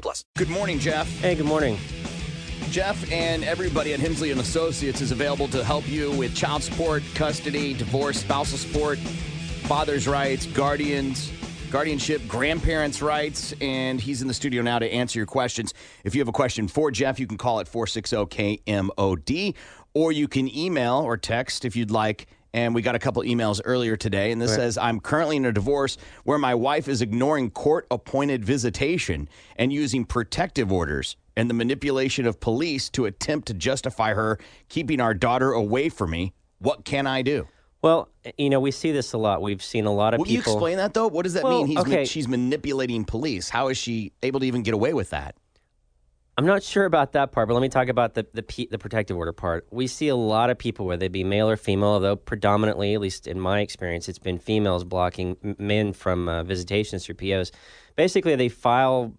plus. Good morning, Jeff. Hey, good morning. Jeff and everybody at Hensley and Associates is available to help you with child support, custody, divorce, spousal support, father's rights, guardians, guardianship, grandparents' rights, and he's in the studio now to answer your questions. If you have a question for Jeff, you can call at 460-KMOD, or you can email or text if you'd like. And we got a couple emails earlier today, and this says, I'm currently in a divorce where my wife is ignoring court appointed visitation and using protective orders and the manipulation of police to attempt to justify her keeping our daughter away from me. What can I do? Well, you know, we see this a lot. We've seen a lot of people. Will you explain that though? What does that Well, mean? He's okay. she's manipulating police. How is she able to even get away with that? I'm not sure about that part, but let me talk about the the, P, the protective order part. We see a lot of people, whether they be male or female, although predominantly, at least in my experience, it's been females blocking men from uh, visitations through POs. Basically, they file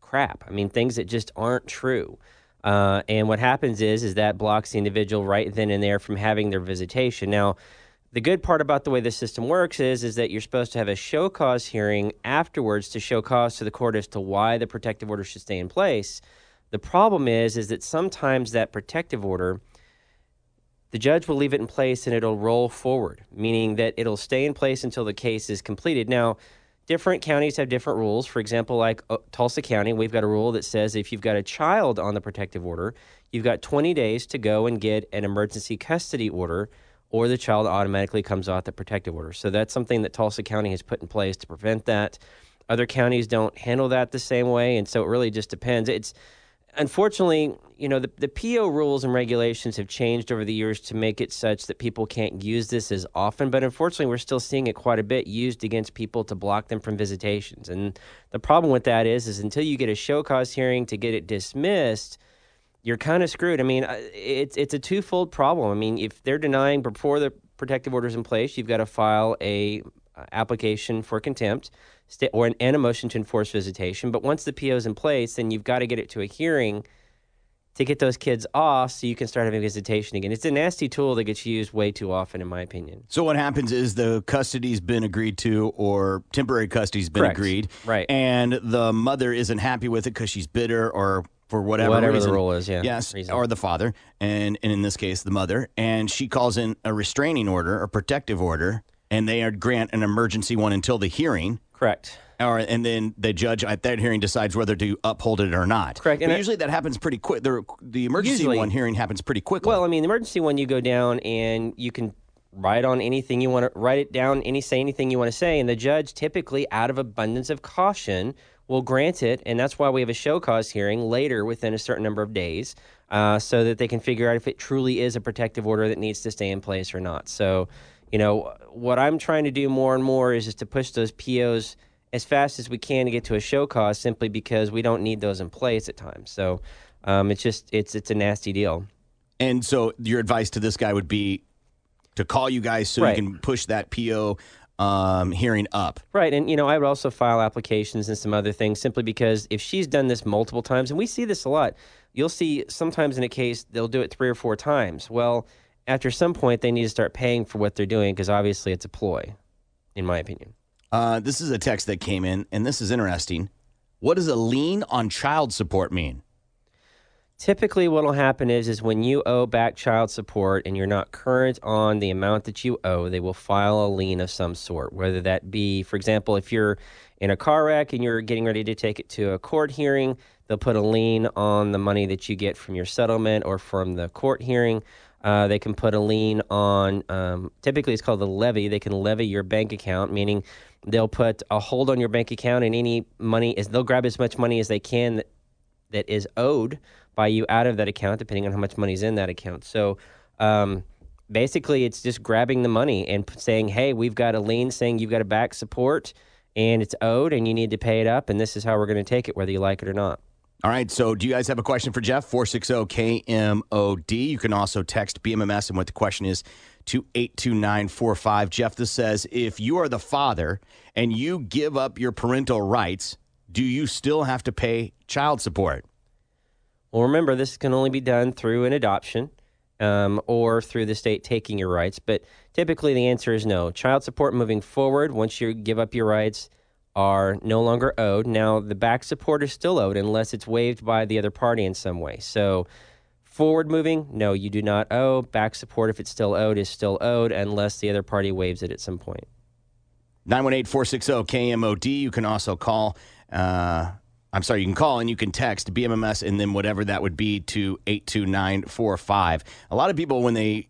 crap. I mean, things that just aren't true. Uh, and what happens is, is that blocks the individual right then and there from having their visitation. Now, the good part about the way the system works is, is that you're supposed to have a show cause hearing afterwards to show cause to the court as to why the protective order should stay in place. The problem is, is that sometimes that protective order, the judge will leave it in place and it'll roll forward, meaning that it'll stay in place until the case is completed. Now, different counties have different rules. For example, like uh, Tulsa County, we've got a rule that says if you've got a child on the protective order, you've got 20 days to go and get an emergency custody order, or the child automatically comes off the protective order. So that's something that Tulsa County has put in place to prevent that. Other counties don't handle that the same way, and so it really just depends. It's unfortunately, you know, the, the PO rules and regulations have changed over the years to make it such that people can't use this as often. But unfortunately, we're still seeing it quite a bit used against people to block them from visitations. And the problem with that is, is until you get a show cause hearing to get it dismissed, you're kind of screwed. I mean, uh, it's it's a twofold problem. I mean, if they're denying before the protective order's in place, you've got to file a uh, application for contempt sta- or an, and a motion to enforce visitation. But once the PO is in place, then you've got to get it to a hearing to get those kids off so you can start having visitation again. It's a nasty tool that gets used way too often, in my opinion. So what happens is the custody's been agreed to, or temporary custody's been Correct. agreed, Right. And the mother isn't happy with it because she's bitter, or for whatever Whatever the reason. rule is, yeah, Yes, reason. or the father, and, and in this case, the mother, and she calls in a restraining order, a protective order, and they grant an emergency one until the hearing. Correct. Or, and then the judge at that hearing decides whether to uphold it or not. Correct, and But usually that happens pretty quick. The, the emergency Usually- one hearing happens pretty quickly. Well, I mean, the emergency one, you go down and you can write on anything you want to write it down, any say anything you want to say, and the judge typically, out of abundance of caution, will grant it, and that's why we have a show cause hearing later within a certain number of days, uh, so that they can figure out if it truly is a protective order that needs to stay in place or not. So, you know, what I'm trying to do more and more is just to push those POs as fast as we can to get to a show cause, simply because we don't need those in place at times. So. Um, it's just it's it's a nasty deal. And so your advice to this guy would be to call you guys so Right. you can push that PO um, hearing up. Right. And, you know, I would also file applications and some other things simply because if she's done this multiple times, and we see this a lot, you'll see sometimes in a case they'll do it three or four times. Well, after some point, they need to start paying for what they're doing because obviously it's a ploy, in my opinion. Uh, this is a text that came in, and this is interesting. What does a lien on child support mean? Typically, what will happen is, is when you owe back child support and you're not current on the amount that you owe, they will file a lien of some sort. Whether that be, for example, if you're in a car wreck and you're getting ready to take it to a court hearing, they'll put a lien on the money that you get from your settlement or from the court hearing. Uh, they can put a lien on, um, typically it's called the levy. They can levy your bank account, meaning they'll put a hold on your bank account and any money is they'll grab as much money as they can that, that is owed by you out of that account, depending on how much money's in that account. So um, basically, it's just grabbing the money and saying, hey, we've got a lien saying you've got a back support. and it's owed, and you need to pay it up, and this is how we're going to take it, whether you like it or not. All right. So, do you guys have a question for Jeff? 460 KMOD. You can also text BMMS and what the question is to 82945. Jeff, this says if you are the father and you give up your parental rights, do you still have to pay child support? Well, remember, this can only be done through an adoption um, or through the state taking your rights. But typically, the answer is no. Child support moving forward, once you give up your rights, are no longer owed. Now, the back support is still owed unless it's waived by the other party in some way. So, forward moving, no, you do not owe. Back support, if it's still owed, is still owed unless the other party waives it at some point. 918 460 KMOD. You can also call. Uh, I'm sorry, you can call and you can text BMMS and then whatever that would be to 82945. A lot of people, when they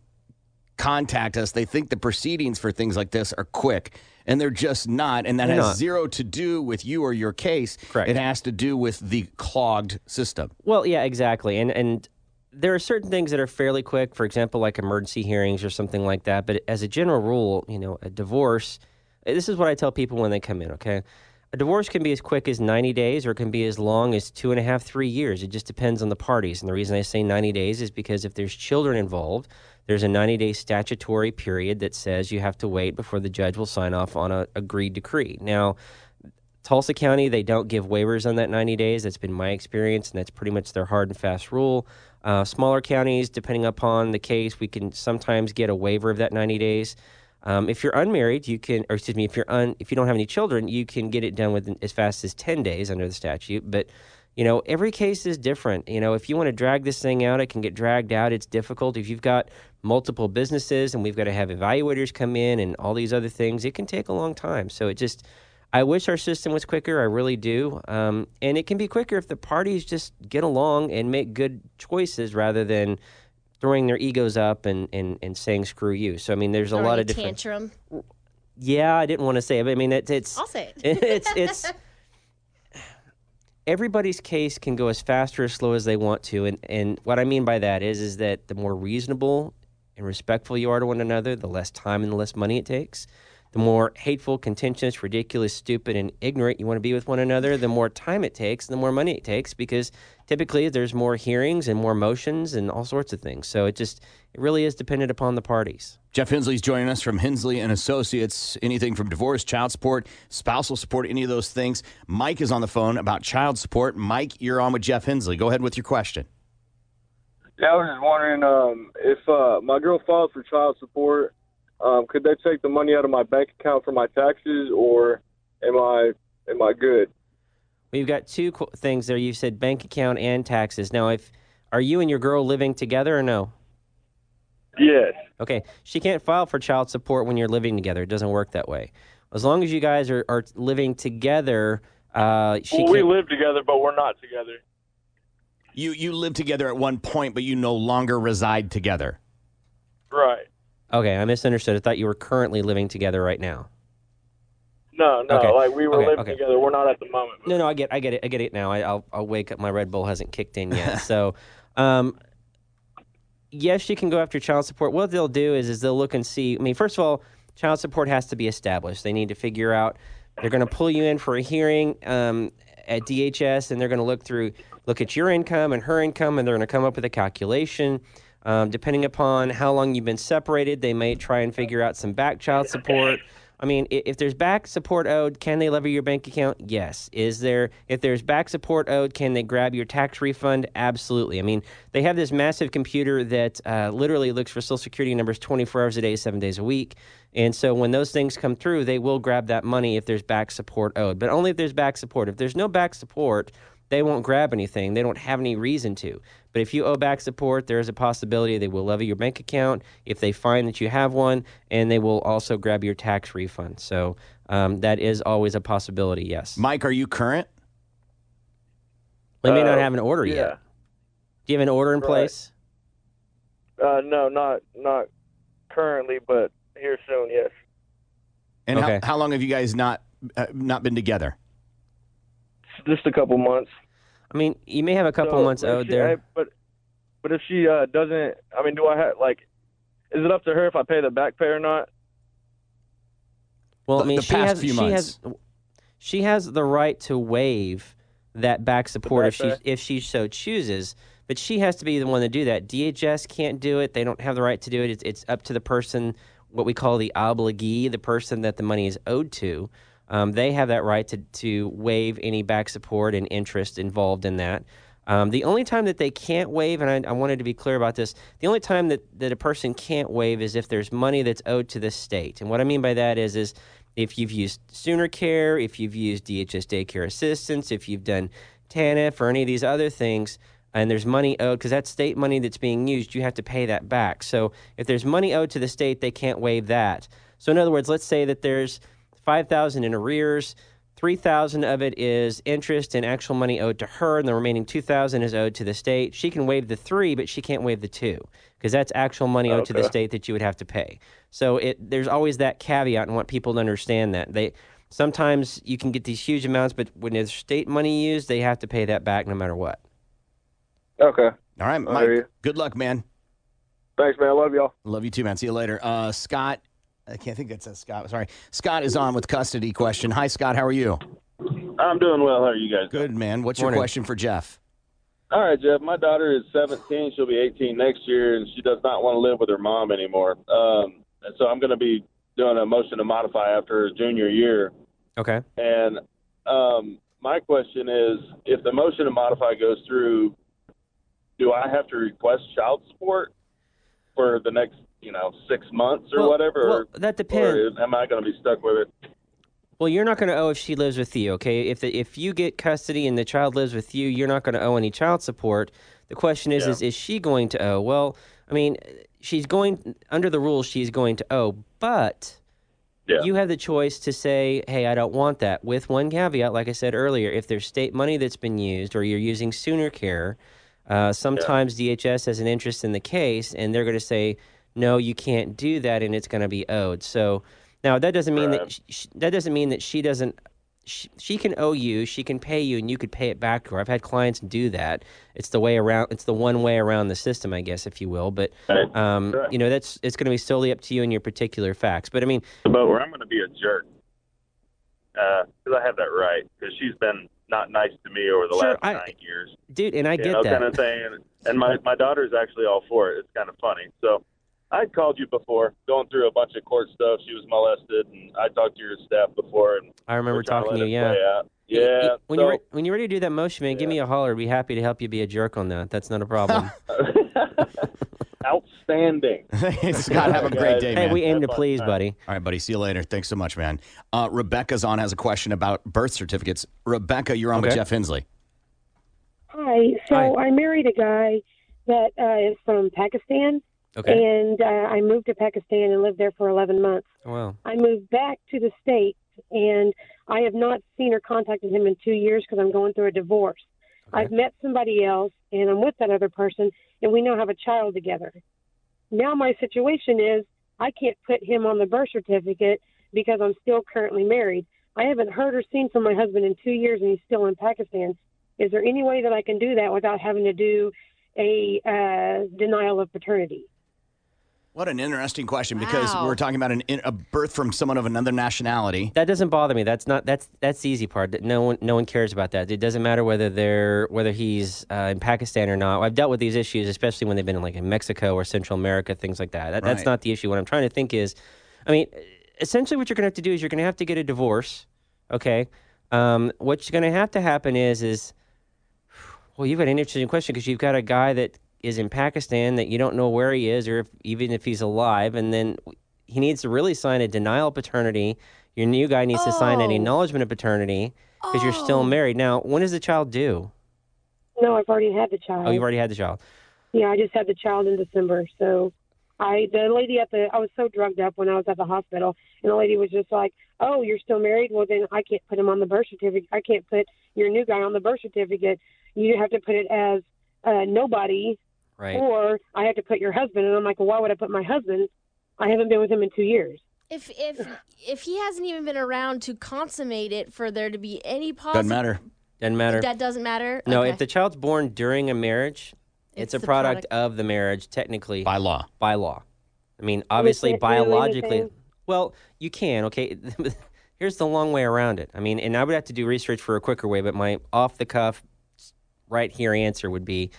contact us, they think the proceedings for things like this are quick, and they're just not. And that They're has not. zero to do with you or your case. Correct. It has to do with the clogged system. Well, yeah, exactly. And and there are certain things that are fairly quick, for example, like emergency hearings or something like that. But as a general rule, you know, a divorce, this is what I tell people when they come in, okay? A divorce can be as quick as 90 days or it can be as long as two and a half, three years. It just depends on the parties. And the reason I say 90 days is because if there's children involved, there's a 90 day statutory period that says you have to wait before the judge will sign off on a agreed decree. Now, Tulsa County, they don't give waivers on that 90 days. That's been my experience, and that's pretty much their hard and fast rule. Uh, smaller counties, depending upon the case, we can sometimes get a waiver of that 90 days. Um, if you're unmarried, you can, or excuse me, if you're un, if you don't have any children, you can get it done with as fast as 10 days under the statute. But you know, every case is different. You know, if you want to drag this thing out, it can get dragged out. It's difficult. If you've got multiple businesses and we've got to have evaluators come in and all these other things, it can take a long time. So it just, I wish our system was quicker. I really do. Um, and it can be quicker if the parties just get along and make good choices rather than throwing their egos up and, and, and saying screw you. So, I mean, there's a lot of different. tantrum. Yeah, I didn't want to say it, but I mean, it's, it's, I'll say it. it's, it's, everybody's case can go as fast or as slow as they want to. And, and what I mean by that is, is that the more reasonable and respectful you are to one another, the less time and the less money it takes. The more hateful, contentious, ridiculous, stupid, and ignorant you want to be with one another, the more time it takes, the more money it takes, because typically there's more hearings and more motions and all sorts of things. So it just, it really is dependent upon the parties. Jeff Hensley's joining us from Hensley and Associates. Anything from divorce, child support, spousal support, any of those things. Mike is on the phone about child support. Mike, you're on with Jeff Hensley. Go ahead with your question. Yeah, I was just wondering um, if uh, my girl filed for child support, um, could they take the money out of my bank account for my taxes, or am I am I good? We've got two qu- things there. You said bank account and taxes. Now, if are you and your girl living together or no? Yes. Okay, she can't file for child support when you're living together. It doesn't work that way. As long as you guys are, are living together, uh, she well, we can't. live together, but we're not together. You you live together at one point, but you no longer reside together. Right. okay, I misunderstood. I thought you were currently living together right now. No, no. Okay. Like we were Okay, living okay. together. We're not at the moment. No, no, I get, I get it, I get it now. I, I'll, I'll wake up. My Red Bull hasn't kicked in yet. so, um, yes, you can go after child support. What they'll do is, is they'll look and see. I mean, first of all, child support has to be established. They need to figure out. They're going to pull you in for a hearing um, at DHS, and they're going to look through, look at your income and her income, and they're going to come up with a calculation. Um, depending upon how long you've been separated, they may try and figure out some back child support. I mean, if there's back support owed, can they levy your bank account? Yes. Is there, if there's back support owed, can they grab your tax refund? Absolutely. I mean, they have this massive computer that uh, literally looks for Social Security numbers 24 hours a day, seven days a week. And so when those things come through, they will grab that money if there's back support owed, but only if there's back support. If there's no back support, they won't grab anything. They don't have any reason to. But if you owe back support, there is a possibility they will levy your bank account if they find that you have one, and they will also grab your tax refund. So um, that is always a possibility, yes. Mike, are you current? They may not Uh, have an order yeah. yet. Do you have an order in Right. place? Uh, no, not not currently, but here soon. Yes. And Okay. how, how long have you guys not uh, not been together? Just a couple months. I mean, you may have a couple So, months but if owed she- there. I- but but if she uh, doesn't, I mean, do I have like? Is it up to her if I pay the back pay or not? Well, I The- mean, the she past has few she months. has she has the right to waive that back support if she back? if she so chooses. But she has to be the one to do that. DHS can't do it. They don't have the right to do it. It's, it's up to the person, what we call the obligee, the person that the money is owed to. Um, they have that right to, to waive any back support and interest involved in that. Um, the only time that they can't waive, and I, I wanted to be clear about this, the only time that, that a person can't waive is if there's money that's owed to the state. And what I mean by that is, is if you've used Sooner Care, if you've used DHS Daycare Assistance, if you've done TANF or any of these other things, and there's money owed, because that's state money that's being used, you have to pay that back. So if there's money owed to the state, they can't waive that. So in other words, let's say that there's 5000 in arrears, 3000 of it is interest and actual money owed to her, and the remaining 2000 is owed to the state. She can waive the three, but she can't waive the two, because that's actual money owed to the state that you would have to pay. So it there's always that caveat, and want people to understand that they sometimes you can get these huge amounts, but when there's state money used, they have to pay that back no matter what. Okay. All right, Mike. Good luck, man. Thanks, man. I love y'all. Love you too, man. See you later. Uh, Scott, I can't think that says Scott. Sorry. Scott is on with custody question. Hi, Scott. How are you? I'm doing well. How are you guys? Good, man. What's Morning. your question for Jeff? All right, Jeff. My daughter is 17. She'll be 18 next year, and she does not want to live with her mom anymore. Um, and so I'm going to be doing a motion to modify after her junior year. Okay. And um, my question is, if the motion to modify goes through, do I have to request child support for the next, you know, six months or Well- whatever? well, that depends. or am I going to be stuck with it? Well, you're not going to owe if she lives with you, okay? If the, if you get custody and the child lives with you, you're not going to owe any child support. The question is, Yeah. is is she going to owe? Well, I mean, she's going under the rules. She's going to owe, but Yeah. you have the choice to say, "Hey, I don't want that." With one caveat, like I said earlier, if there's state money that's been used, or you're using Sooner Care, uh, sometimes DHS has an interest in the case, and they're going to say, "No, you can't do that," and it's going to be owed. So now that doesn't mean that Right. sh- sh- that doesn't mean that she doesn't. She, she can owe you. She can pay you, and you could pay it back to her. I've had clients do that. It's the way around. It's the one way around the system, I guess, if you will. But Right. um, Right. you know, that's it's going to be solely up to you and your particular facts. But I mean, But where I'm going to be a jerk because I have that right because she's been not nice to me over the Sure, last I- nine years. dude, and I you get know, that. kind of thing. And, and my my daughter's actually all for it. It's kind of funny. So I'd called you before, going through a bunch of court stuff. She was molested, and I talked to your staff before. And I remember talking to let you. it Yeah. play out. Yeah. When so, you're re- when you're ready to do that motion, man, give me a holler. I'd be happy to help you be a jerk on that. That's not a problem. outstanding. Scott, have a great day, hey, man. we aim to please, All right. buddy. All right, buddy. See you later. Thanks so much, man. Uh, Rebecca's on has a question about birth certificates. Rebecca, you're on with Jeff Hensley. Hi. So Hi. I married a guy that uh, is from Pakistan, Okay. and uh, I moved to Pakistan and lived there for 11 months. Oh, wow. I moved back to the States, and I have not seen or contacted him in two years because I'm going through a divorce. Okay. I've met somebody else, and I'm with that other person, and we now have a child together. Now my situation is I can't put him on the birth certificate because I'm still currently married. I haven't heard or seen from my husband in two years, and he's still in Pakistan. Is there any way that I can do that without having to do a uh, denial of paternity? What an interesting question because Wow. we're talking about an, a birth from someone of another nationality. That doesn't bother me. That's not that's that's the easy part. That No one no one cares about that. It doesn't matter whether they're whether he's uh, in Pakistan or not. I've dealt with these issues, especially when they've been in like in Mexico or Central America, things like that. that That's not the issue. What I'm trying to think is, I mean, essentially, what you're going to have to do is you're going to have to get a divorce. Okay. Um, what's going to have to happen is is well, you've got an interesting question because you've got a guy that is in Pakistan that you don't know where he is or if, even if he's alive, and then he needs to really sign a denial of paternity. Your new guy needs to sign an Oh. acknowledgement of paternity because you're still Oh. married. Now, when does the child due? No, I've already had the child. Oh, you've already had the child. Yeah, I just had the child in December. So I the lady at the I was so drugged up when I was at the hospital and the lady was just like, Oh, you're still married? Well then I can't put him on the birth certificate. I can't put your new guy on the birth certificate. You have to put it as uh nobody Right. or I have to put your husband and I'm like, Well why would I put my husband? I haven't been with him in two years. If if if he hasn't even been around to consummate it for there to be any possible, Doesn't matter. Doesn't matter. That doesn't matter. no, Okay. if the child's born during a marriage, it's, It's a product, product. of the marriage, technically By law. by law. I mean, obviously, can't biologically. Well, you can. Okay, here's the long way around it. I mean, and I would have to do research for a quicker way, but my off the cuff, right here answer would be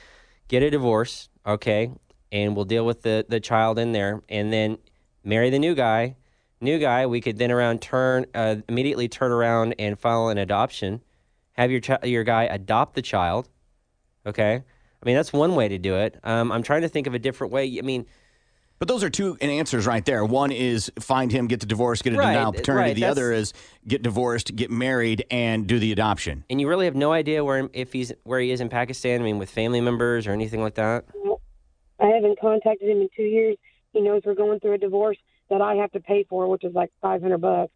get a divorce, okay, and we'll deal with the the child in there, and then marry the new guy. New guy, we could then around turn uh, immediately turn around and file an adoption. Have your chi- your guy adopt the child, okay. I mean, that's one way to do it. Um, I'm trying to think of a different way. I mean, But those are two answers right there. One is find him, get the divorce, get a Right, denial paternity. right, the other is get divorced, get married, and do the adoption. and you really have no idea where if he's where he is in Pakistan. I mean, with family members or anything like that. I haven't contacted him in two years. He knows we're going through a divorce that I have to pay for, which is like five hundred bucks.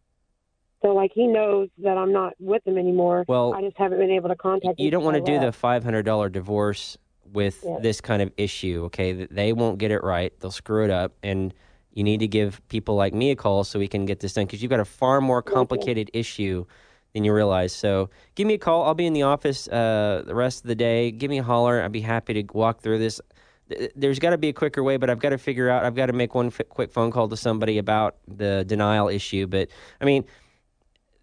So like he knows that I'm not with him anymore. Well, I just haven't been able to contact him. You don't want to since I do the five hundred dollar divorce with Yeah. this kind of issue. Okay, they won't get it right. They'll screw it up, and you need to give people like me a call so we can get this done because you've got a far more complicated issue than you realize. So give me a call. I'll be in the office uh, the rest of the day. Give me a holler. I'd be happy to walk through this. There's got to be a quicker way, but I've got to figure out. I've got to make one f- quick phone call to somebody about the denial issue. But I mean,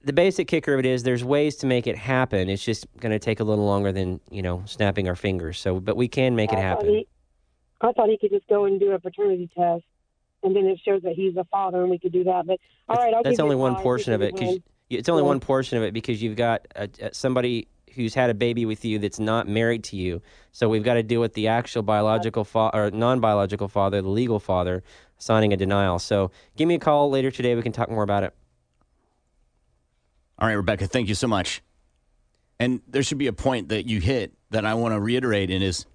the basic kicker of it is there's ways to make it happen. It's just going to take a little longer than you know snapping our fingers. So, but we can make it I thought happen. he- I thought he could just go and do a paternity test, and then it shows that he's a father, and we could do that. But all right, I'll That's only one portion of it because it's only Yeah. one portion of it because you've got a, a, somebody who's had a baby with you that's not married to you. So we've got to deal with the actual biological fa- or non-biological father, the legal father, signing a denial. So give me a call later today. We can talk more about it. All right, Rebecca, thank you so much. And there should be a point that you hit that I want to reiterate, and is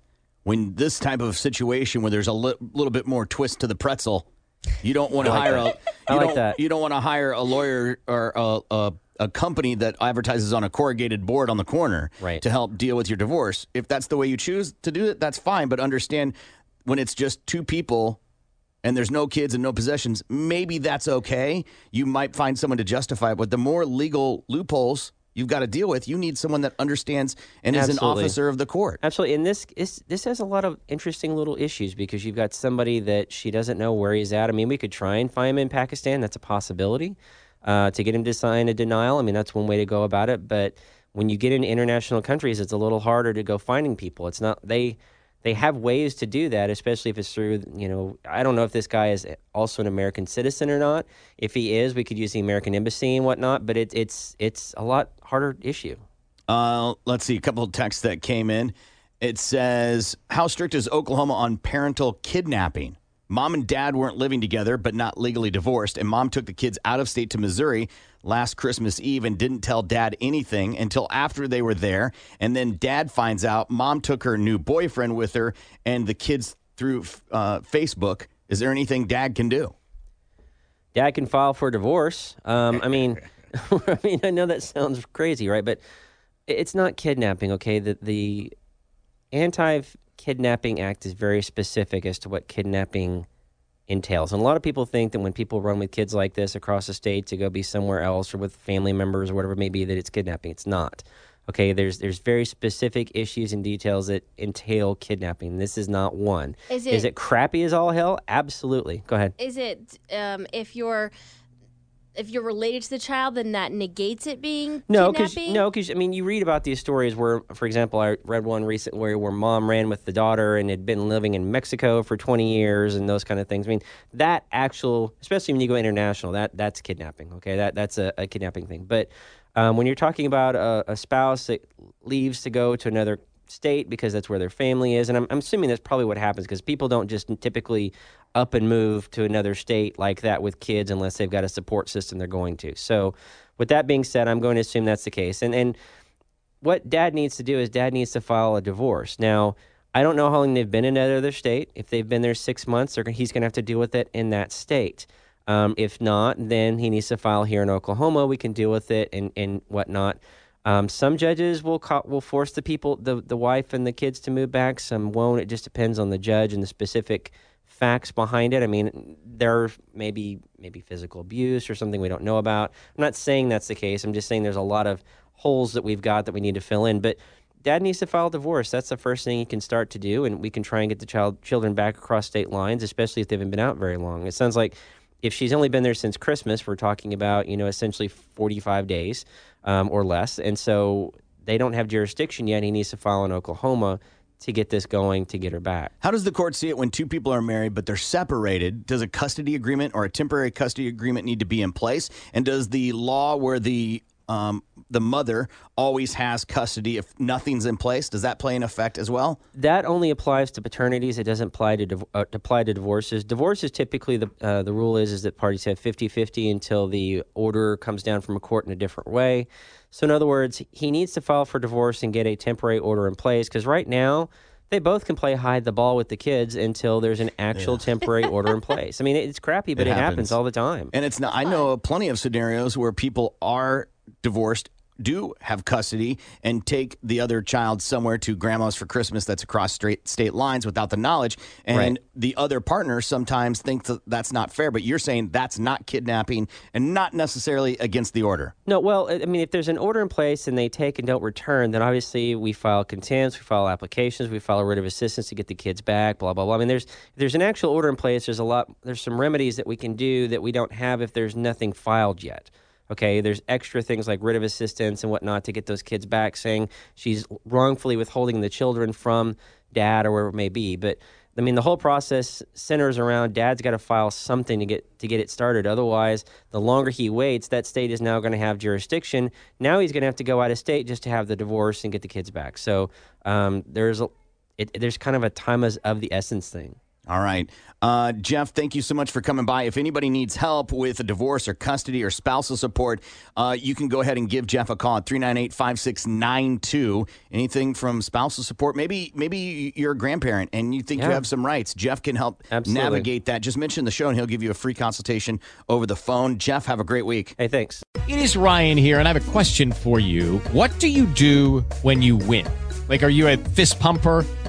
when this type of situation where there's a li- little bit more twist to the pretzel, you don't want to like hire that. a I you like don't, that. you don't want to hire a lawyer or a, a a company that advertises on a corrugated board on the corner Right. to help deal with your divorce. If that's the way you choose to do it, that's fine. But understand when it's just two people and there's no kids and no possessions, maybe that's okay. You might find someone to justify it, but the more legal loopholes you've got to deal with, you need someone that understands and is an officer of the court. Absolutely, and this is this has a lot of interesting little issues because you've got somebody that she doesn't know where he's at. I mean, we could try and find him in Pakistan. That's a possibility. Uh, to get him to sign a denial, I mean, that's one way to go about it. But when you get into international countries, it's a little harder to go finding people. It's not they they have ways to do that, especially if it's through you know. I don't know if this guy is also an American citizen or not. If he is, we could use the American embassy and whatnot. But it, it's it's a lot harder issue. Uh, let's see, a couple of texts that came in. It says, How strict is Oklahoma on parental kidnapping? Mom and dad weren't living together, but not legally divorced, and mom took the kids out of state to Missouri last Christmas Eve and didn't tell dad anything until after they were there. And then dad finds out mom took her new boyfriend with her and the kids through uh, Facebook. Is there anything dad can do? dad can file for divorce. Um, I mean, I mean, I know that sounds crazy, right? But it's not kidnapping. Okay, the the anti-kidnapping act is very specific as to what kidnapping entails, and a lot of people think that when people run with kids like this across the state to go be somewhere else or with family members or whatever it may be, that it's kidnapping. It's not. Okay, there's there's very specific issues and details that entail kidnapping. This is not one. Is is it- it crappy as all hell? Absolutely. Go ahead. Is it um, if you're if you're related to the child, then that negates it being No, because no, because I mean, you read about these stories where, for example, I read one recently where where mom ran with the daughter and had been living in Mexico for twenty years and those kind of things. I mean, that actual, especially when you go international, that that's kidnapping. Okay, that that's a, a kidnapping thing. But um, when you're talking about a, a spouse that leaves to go to another state because that's where their family is, and I'm, I'm assuming that's probably what happens because people don't just typically up and move to another state like that with kids unless they've got a support system they're going to. So, with that being said, I'm going to assume that's the case. And and what dad needs to do is dad needs to file a divorce. Now, I don't know how long they've been in that other state. If they've been there six months, he's going to have to deal with it in that state. Um, if not, then he needs to file here in Oklahoma. We can deal with it and, and whatnot. Um, some judges will co- will force the people, the, the wife and the kids, to move back. Some won't. It just depends on the judge and the specific facts behind it. I mean, there may be maybe physical abuse or something we don't know about. I'm not saying that's the case. I'm just saying there's a lot of holes that we've got that we need to fill in. But dad needs to file divorce. That's the first thing he can start to do, and we can try and get the child children back across state lines, especially if they haven't been out very long. It sounds like If she's only been there since Christmas, we're talking about you know essentially 45 days um, or less, and so they don't have jurisdiction yet. He needs to file in Oklahoma to get this going to get her back. How does the court see it when two people are married but they're separated? Does a custody agreement or a temporary custody agreement need to be in place? And does the law where the um, the mother always has custody if nothing's in place does that play an effect as well? That only applies to paternities. It doesn't apply to div- uh, apply to divorces. Divorces typically the uh, the rule is is that parties have 50-50 until the order comes down from a court in a different way. So in other words, he needs to file for divorce and get a temporary order in place because right now they both can play hide the ball with the kids until there's an actual temporary order in place. I mean, it's crappy, but it, happens. happens. all the time. And it's not. I know plenty of scenarios where people are divorced, do have custody, and take the other child somewhere to grandma's for Christmas. That's across straight state lines without the knowledge, and Right. the other partner sometimes thinks that that's not fair. But you're saying that's not kidnapping and not necessarily against the order. No, well, I mean, if there's an order in place and they take and don't return, then obviously we file contempts, we file applications, we file a writ of assistance to get the kids back, blah blah blah. I mean, there's there's an actual order in place. There's a lot. There's some remedies that we can do that we don't have if there's nothing filed yet. Okay, there's extra things like writ of assistance and whatnot to get those kids back, saying she's wrongfully withholding the children from dad or wherever it may be. But I mean, the whole process centers around dad's got to file something to get to get it started. Otherwise, the longer he waits, that state is now going to have jurisdiction. Now he's going to have to go out of state just to have the divorce and get the kids back. So um, there's a, it, there's kind of a time of the essence thing. All right. Uh, Jeff, thank you so much for coming by. If anybody needs help with a divorce or custody or spousal support, uh, you can go ahead and give Jeff a call at 398 5692. Anything from spousal support, maybe maybe you're a grandparent and you think you have some rights. Jeff can help Absolutely. navigate that. Just mention the show and he'll give you a free consultation over the phone. Jeff, have a great week. Hey, thanks. It is Ryan here, and I have a question for you. What do you do when you win? Like, are you a fist pumper?